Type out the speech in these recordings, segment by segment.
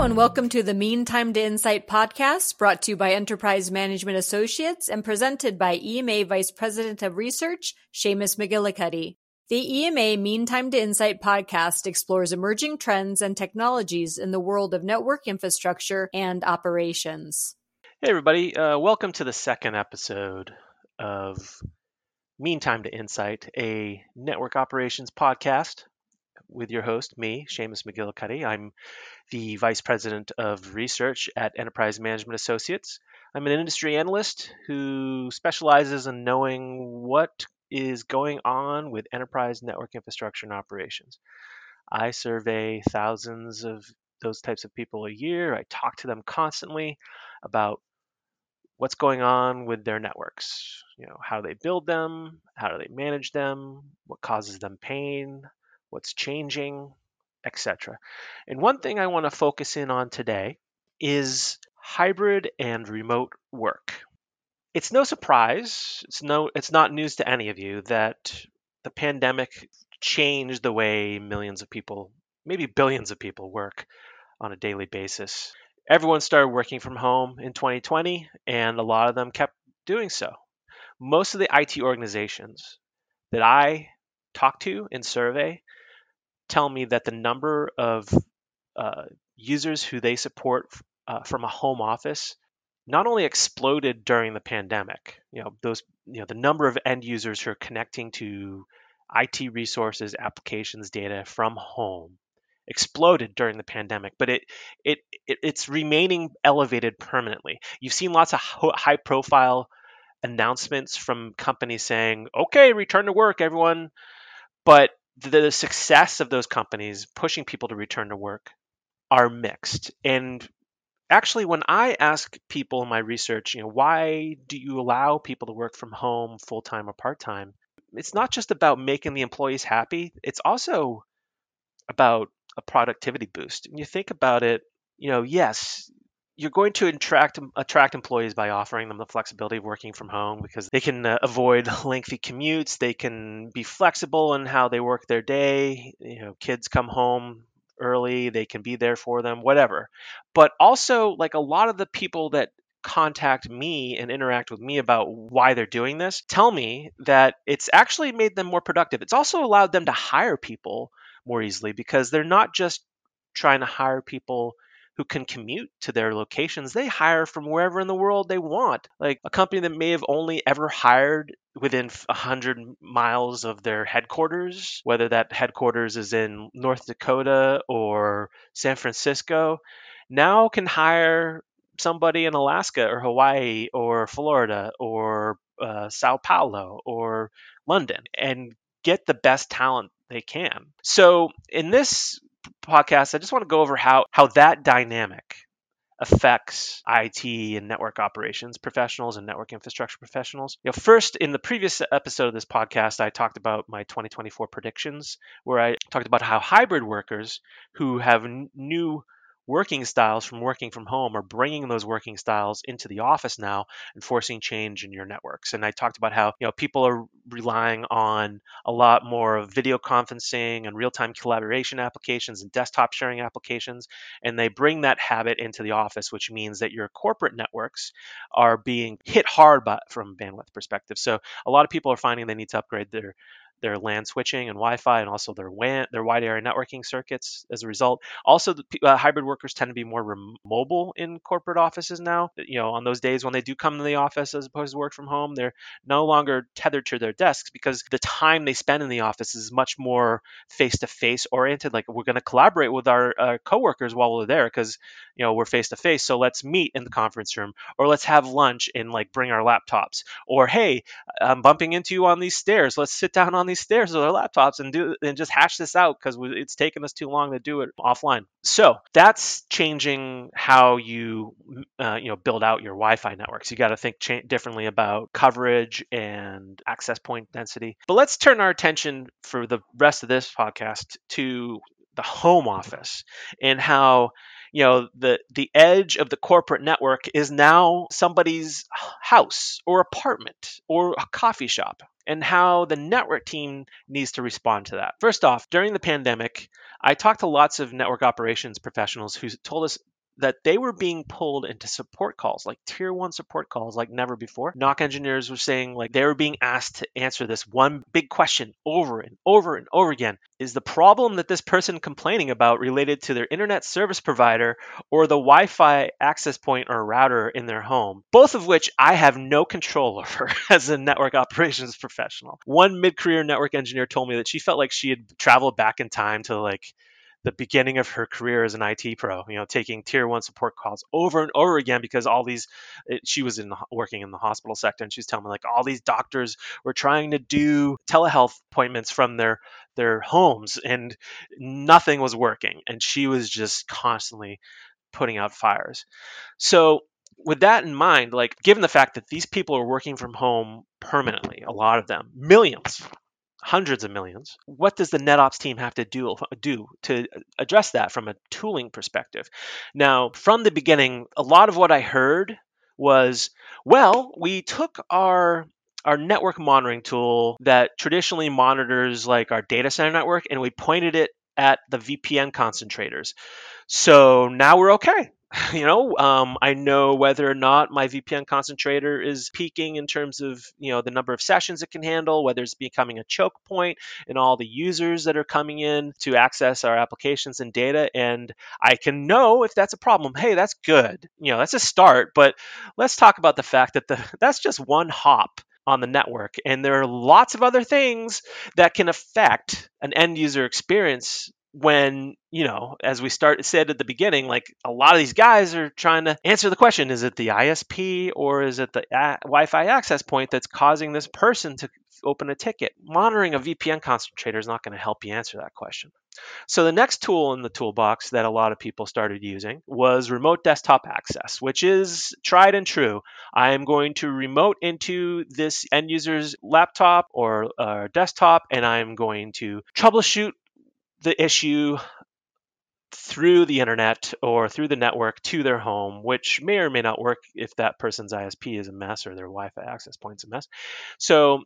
And welcome to the Mean Time to Insight podcast brought to you by Enterprise Management Associates and presented by EMA Vice President of Research, Shamus McGillicuddy. The EMA Mean Time to Insight podcast explores emerging trends and technologies in the world of network infrastructure and operations. Hey, everybody. Uh, welcome to the second episode of Mean Time to Insight, a network operations podcast with your host, me, Shamus McGillicuddy. I'm the Vice President of Research at Enterprise Management Associates. I'm an industry analyst who specializes in knowing what is going on with enterprise network infrastructure and operations. I survey thousands of those types of people a year. I talk to them constantly about what's going on with their networks. You know, how do they build them? How do they manage them? What causes them pain? What's changing? etc. And one thing I want to focus in on today is hybrid and remote work. It's no surprise, it's no it's not news to any of you that the pandemic changed the way millions of people, maybe billions of people work on a daily basis. Everyone started working from home in 2020 and a lot of them kept doing so. Most of the IT organizations that I talk to and survey tell me that the number of uh, users who they support uh, from a home office not only exploded during the pandemic, you know, those, you know, the number of end users who are connecting to IT resources, applications, data from home exploded during the pandemic, but it, it, it it's remaining elevated permanently. You've seen lots of high profile announcements from companies saying, "Okay, return to work, everyone," but the success of those companies pushing people to return to work are mixed. And actually, when I ask people in my research, you know, why do you allow people to work from home full time or part time? It's not just about making the employees happy, it's also about a productivity boost. And you think about it, you know, yes, you're going to attract attract employees by offering them the flexibility of working from home because they can uh, avoid lengthy commutes. They can be flexible in how they work their day. You know, kids come home early, they can be there for them, whatever. But also, like a lot of the people that contact me and interact with me about why they're doing this tell me that it's actually made them more productive. It's also allowed them to hire people more easily because they're not just trying to hire people who can commute to their locations, they hire from wherever in the world they want. Like a company that may have only ever hired within 100 miles of their headquarters, whether that headquarters is in North Dakota or San Francisco, now can hire somebody in Alaska or Hawaii or Florida or uh, Sao Paulo or London and get the best talent they can. So in this podcast, I just want to go over how how that dynamic affects IT and network operations professionals and network infrastructure professionals. You know, first in the previous episode of this podcast, I talked about my 2024 predictions, where I talked about how hybrid workers who have n- new working styles from working from home are bringing those working styles into the office now and forcing change in your networks. And I talked about how you know people are relying on a lot more of video conferencing and real-time collaboration applications and desktop sharing applications, and they bring that habit into the office, which means that your corporate networks are being hit hard by, from bandwidth perspective. So a lot of people are finding they need to upgrade their their LAN switching and Wi-Fi, and also their WAN, their wide area networking circuits. As a result, also the uh, hybrid workers tend to be more rem- mobile in corporate offices now. You know, on those days when they do come to the office as opposed to work from home, they're no longer tethered to their desks because the time they spend in the office is much more face-to-face oriented. Like we're going to collaborate with our uh, coworkers while we're there because you know we're face-to-face. So let's meet in the conference room, or let's have lunch and like bring our laptops, or hey, I'm bumping into you on these stairs. Let's sit down on these stairs with our laptops and do and just hash this out because it's taken us too long to do it offline. So that's changing how you uh, you know build out your Wi-Fi networks. You got to think cha- differently about coverage and access point density. But let's turn our attention for the rest of this podcast to the home office and how you know the the edge of the corporate network is now somebody's house or apartment or a coffee shop and how the network team needs to respond to that. First off, during the pandemic, I talked to lots of network operations professionals who told us that they were being pulled into support calls, like tier one support calls, like never before. NOC engineers were saying like they were being asked to answer this one big question over and over and over again. Is the problem that this person complaining about related to their internet service provider or the Wi Fi access point or router in their home? Both of which I have no control over as a network operations professional. One mid career network engineer told me that she felt like she had traveled back in time to like the beginning of her career as an IT pro, you know, taking tier one support calls over and over again because all these, it, she was in working in the hospital sector and she's telling me like all these doctors were trying to do telehealth appointments from their their homes and nothing was working and she was just constantly putting out fires. So with that in mind, like given the fact that these people are working from home permanently, a lot of them, millions, hundreds of millions. What does the NetOps team have to do, do to address that from a tooling perspective? Now, from the beginning, a lot of what I heard was, well, we took our our network monitoring tool that traditionally monitors like our data center network and we pointed it at the VPN concentrators. So now we're okay. you know um, i know whether or not my vpn concentrator is peaking in terms of you know the number of sessions it can handle whether it's becoming a choke point and all the users that are coming in to access our applications and data. And i can know if that's a problem. Hey that's good. You know that's a start. But let's talk about the fact that the that's just one hop on the network. And there are lots of other things that can affect an end user experience when you know as we start said at the beginning like a lot of these guys are trying to answer the question is it the isp or is it the a- wi-fi access point that's causing this person to open a ticket? Monitoring a vpn concentrator is not going to help you answer that question. So the next tool in the toolbox that a lot of people started using was remote desktop access which is tried and true. I am going to remote into this end user's laptop or uh, desktop and i'm going to troubleshoot the issue through the internet or through the network to their home, which may or may not work if that person's ISP is a mess or their Wi Fi access point's a mess. So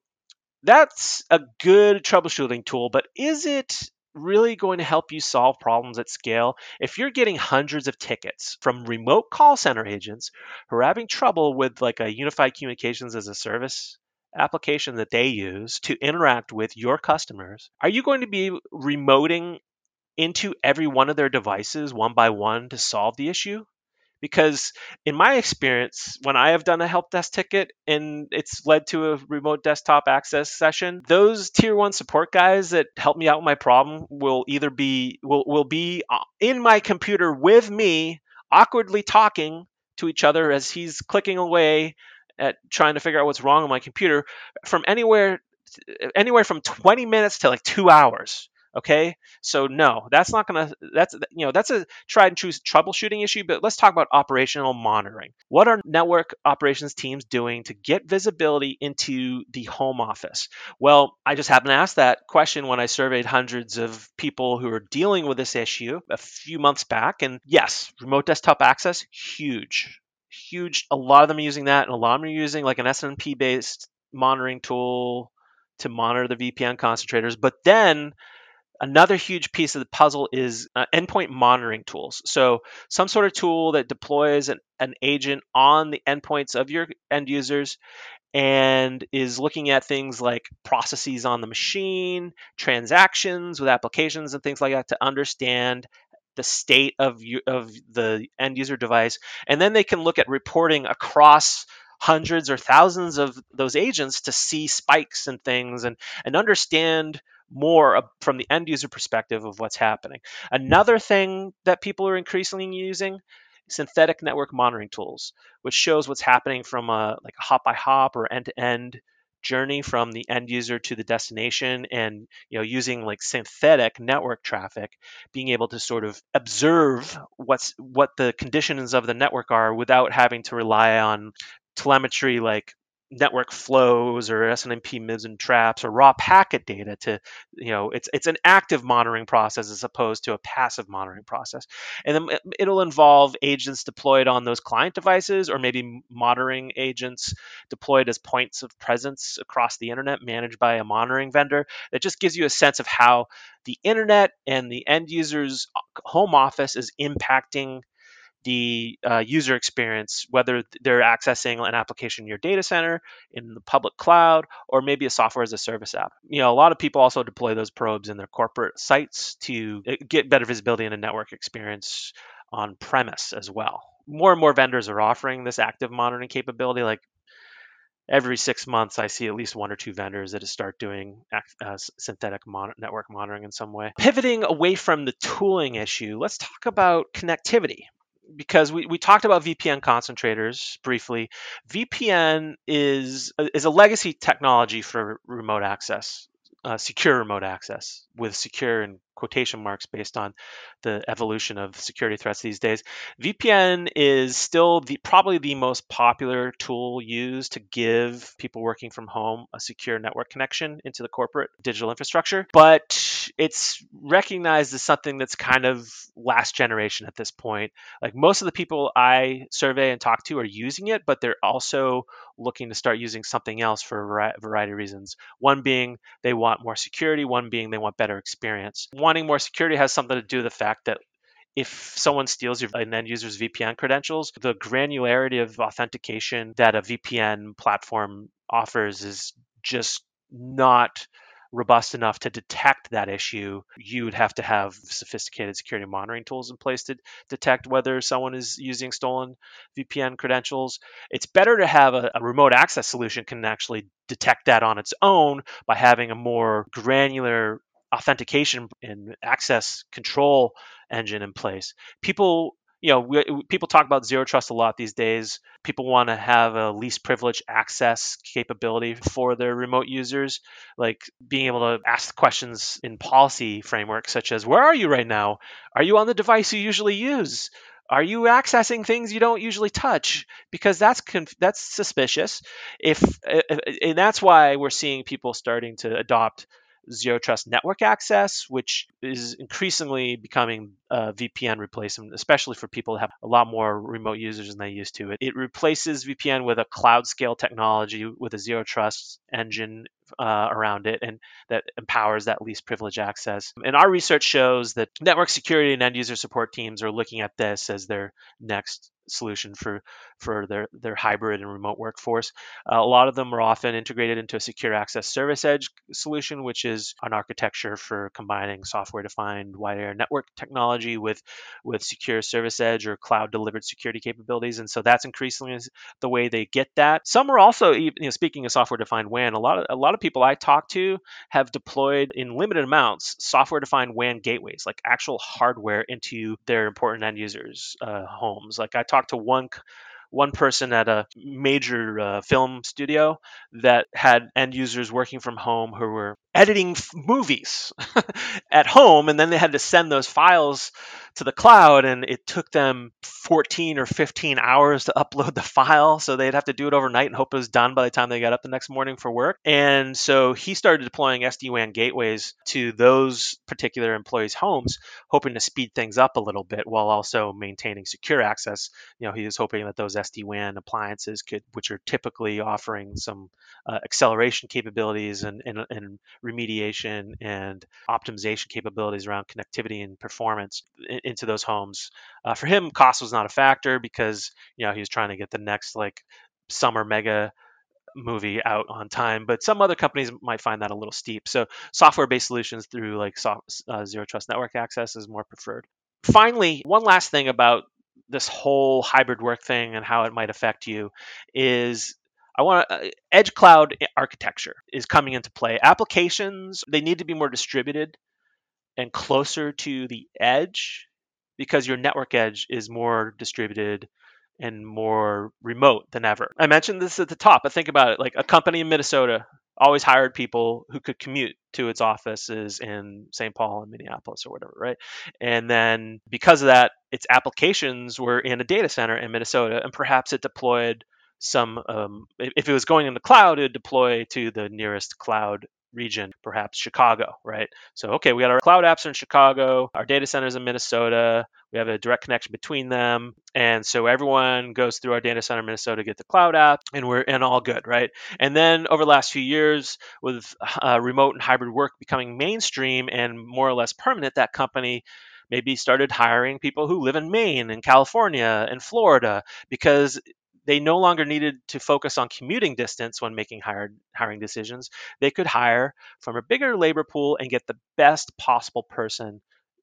that's a good troubleshooting tool, but is it really going to help you solve problems at scale? If you're getting hundreds of tickets from remote call center agents who are having trouble with like a unified communications as a service application that they use to interact with your customers, are you going to be remoting into every one of their devices one by one to solve the issue? Because in my experience, when I have done a help desk ticket and it's led to a remote desktop access session, those tier one support guys that help me out with my problem will either be will, will be uh, in my computer with me, awkwardly talking to each other as he's clicking away at trying to figure out what's wrong with my computer from anywhere anywhere from 20 minutes to like two hours okay? So no that's not gonna that's you know that's a tried and true troubleshooting issue but let's talk about operational monitoring. What are network operations teams doing to get visibility into the home office? Well i just happened to ask that question when i surveyed hundreds of people who are dealing with this issue a few months back and yes remote desktop access huge huge. A lot of them are using that, and a lot of them are using like an SNMP based monitoring tool to monitor the VPN concentrators. But then another huge piece of the puzzle is uh, endpoint monitoring tools. So some sort of tool that deploys an, an agent on the endpoints of your end users and is looking at things like processes on the machine, transactions with applications and things like that to understand the state of of the end user device, and then they can look at reporting across hundreds or thousands of those agents to see spikes and things and and understand more from the end user perspective of what's happening. Another thing that people are increasingly using synthetic network monitoring tools, which shows what's happening from a like a hop by hop or end to end journey from the end user to the destination and you know using like synthetic network traffic being able to sort of observe what's what the conditions of the network are without having to rely on telemetry like network flows or SNMP MIBs and traps or raw packet data to, you know, it's it's an active monitoring process as opposed to a passive monitoring process. And then it'll involve agents deployed on those client devices or maybe monitoring agents deployed as points of presence across the internet managed by a monitoring vendor that just gives you a sense of how the internet and the end user's uh, home office is impacting the uh, user experience, whether they're accessing an application in your data center, in the public cloud, or maybe a software as a service app. You know, a lot of people also deploy those probes in their corporate sites to uh, get better visibility in a network experience on premise as well. More and more vendors are offering this active monitoring capability. Like every six months, I see at least one or two vendors that start doing uh, synthetic mon- network monitoring in some way. Pivoting away from the tooling issue, let's talk about connectivity because we, we talked about VPN concentrators briefly. VPN is is a legacy technology for remote access, uh, secure remote access with secure and quotation marks based on the evolution of security threats these days. VPN is still the probably the most popular tool used to give people working from home a secure network connection into the corporate digital infrastructure, but it's recognized as something that's kind of last generation at this point. Like most of the people I survey and talk to are using it, but they're also looking to start using something else for a variety of reasons. One being they want more security, one being they want better experience. Wanting more security has something to do with the fact that if someone steals your an end user's VPN credentials, the granularity of authentication that a VPN platform offers is just not robust enough to detect that issue, you would have to have sophisticated security monitoring tools in place to detect whether someone is using stolen VPN credentials. It's better to have a, a remote access solution can actually detect that on its own by having a more granular authentication and access control engine in place. People you know, we, people talk about zero trust a lot these days. People want to have a least privilege access capability for their remote users, like being able to ask questions in policy frameworks such as, "Where are you right now? Are you on the device you usually use?" Are you accessing things you don't usually touch? Because that's conf- that's suspicious. If, and that's why we're seeing people starting to adopt zero trust network access, which is increasingly becoming a VPN replacement, especially for people that have a lot more remote users than they used to. It, it replaces VPN with a cloud scale technology with a zero trust engine uh, around it and that empowers that least privilege access. And our research shows that network security and end user support teams are looking at this as their next solution for for their their hybrid and remote workforce. Uh, a lot of them are often integrated into a secure access service edge solution, which is an architecture for combining software defined wide area network technology with with secure service edge or cloud delivered security capabilities. And so that's increasingly the way they get that. Some are also, you know, speaking of software defined WAN, a lot of a lot of people I talk to have deployed in limited amounts software defined WAN gateways, like actual hardware into their important end users' uh, homes. Like I talked to one one person at a major uh, film studio that had end users working from home who were editing f- movies at home and then they had to send those files to the cloud and it took them 14 or 15 hours to upload the file so they'd have to do it overnight and hope it was done by the time they got up the next morning for work. And so he started deploying sd-wan gateways to those particular employees homes hoping to speed things up a little bit while also maintaining secure access. You know he was hoping that those sd-wan appliances could which are typically offering some uh, acceleration capabilities and, and, and remediation and optimization capabilities around connectivity and performance into those homes. Uh, for him, cost was not a factor because you know he was trying to get the next like summer mega movie out on time but some other companies might find that a little steep so software based solutions through like soft, uh, zero trust network access is more preferred finally one last thing about this whole hybrid work thing and how it might affect you is I want uh, edge cloud architecture is coming into play. Applications they need to be more distributed and closer to the edge because your network edge is more distributed and more remote than ever. I mentioned this at the top, but think about it like a company in Minnesota always hired people who could commute to its offices in St. Paul and Minneapolis or whatever, right? And then because of that, its applications were in a data center in Minnesota and perhaps it deployed some um, if it was going in the cloud, it would deploy to the nearest cloud region, perhaps Chicago, right? So, okay, we got our cloud apps are in Chicago, our data centers in Minnesota, we have a direct connection between them, and so everyone goes through our data center in Minnesota to get the cloud app, and we're and all good, right? And then over the last few years, with uh, remote and hybrid work becoming mainstream and more or less permanent, that company maybe started hiring people who live in Maine and California and Florida because they no longer needed to focus on commuting distance when making hired, hiring decisions. They could hire from a bigger labor pool and get the best possible person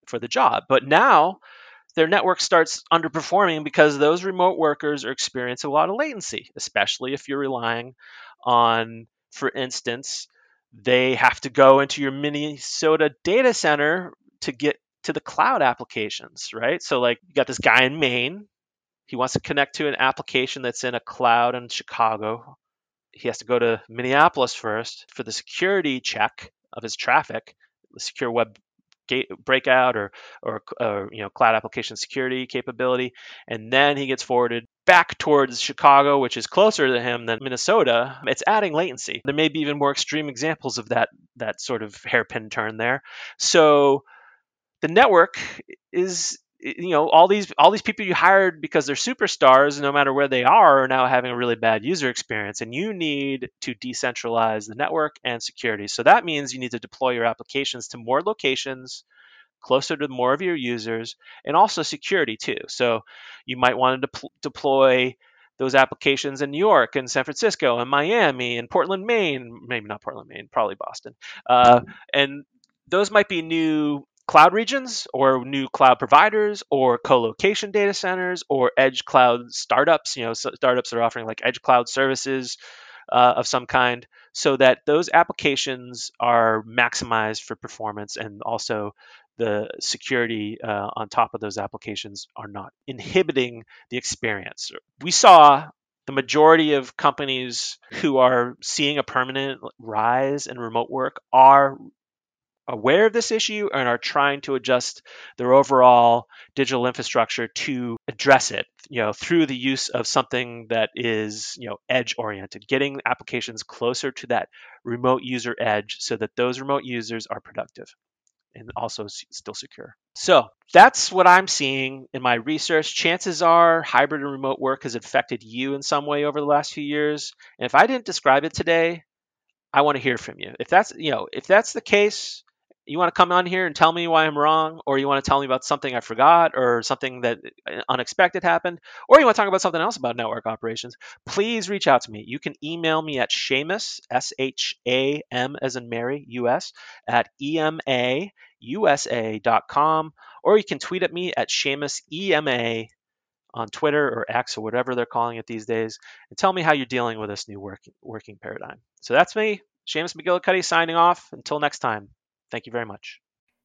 for the job. But now their network starts underperforming because those remote workers are experiencing a lot of latency, especially if you're relying on, for instance, they have to go into your Minnesota data center to get to the cloud applications, right? So, like, you got this guy in Maine he wants to connect to an application that's in a cloud in Chicago. He has to go to Minneapolis first for the security check of his traffic, the secure web gate breakout or, or, or you know cloud application security capability, and then he gets forwarded back towards Chicago, which is closer to him than Minnesota. It's adding latency. There may be even more extreme examples of that that sort of hairpin turn there. So the network is you know all these all these people you hired because they're superstars no matter where they are are now having a really bad user experience and you need to decentralize the network and security so that means you need to deploy your applications to more locations closer to more of your users and also security too so you might want to de- deploy those applications in New York and San Francisco and Miami and Portland, Maine, maybe not Portland, Maine, probably Boston. Uh, and those might be new cloud regions or new cloud providers or co-location data centers or edge cloud startups you know startups are offering like edge cloud services uh, of some kind so that those applications are maximized for performance and also the security uh, on top of those applications are not inhibiting the experience. We saw the majority of companies who are seeing a permanent rise in remote work are aware of this issue and are trying to adjust their overall digital infrastructure to address it you know through the use of something that is you know edge oriented getting applications closer to that remote user edge so that those remote users are productive and also still secure. So that's what I'm seeing in my research. Chances are hybrid and remote work has affected you in some way over the last few years. And if I didn't describe it today, I want to hear from you. If that's you know if that's the case, you want to come on here and tell me why I'm wrong, or you want to tell me about something I forgot, or something that uh, unexpected happened, or you want to talk about something else about network operations, please reach out to me. You can email me at Shamus, S H A M as in Mary, US, at emausa.com, or you can tweet at me at Shamus EMA on Twitter or X or whatever they're calling it these days, and tell me how you're dealing with this new working, working paradigm. So that's me, Shamus McGillicuddy, signing off. Until next time. Thank you very much.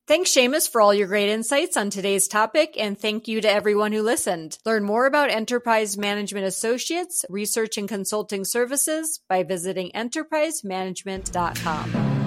Thanks, Shamus, for all your great insights on today's topic, and thank you to everyone who listened. Learn more about Enterprise Management Associates research and consulting services by visiting enterprisemanagement.com.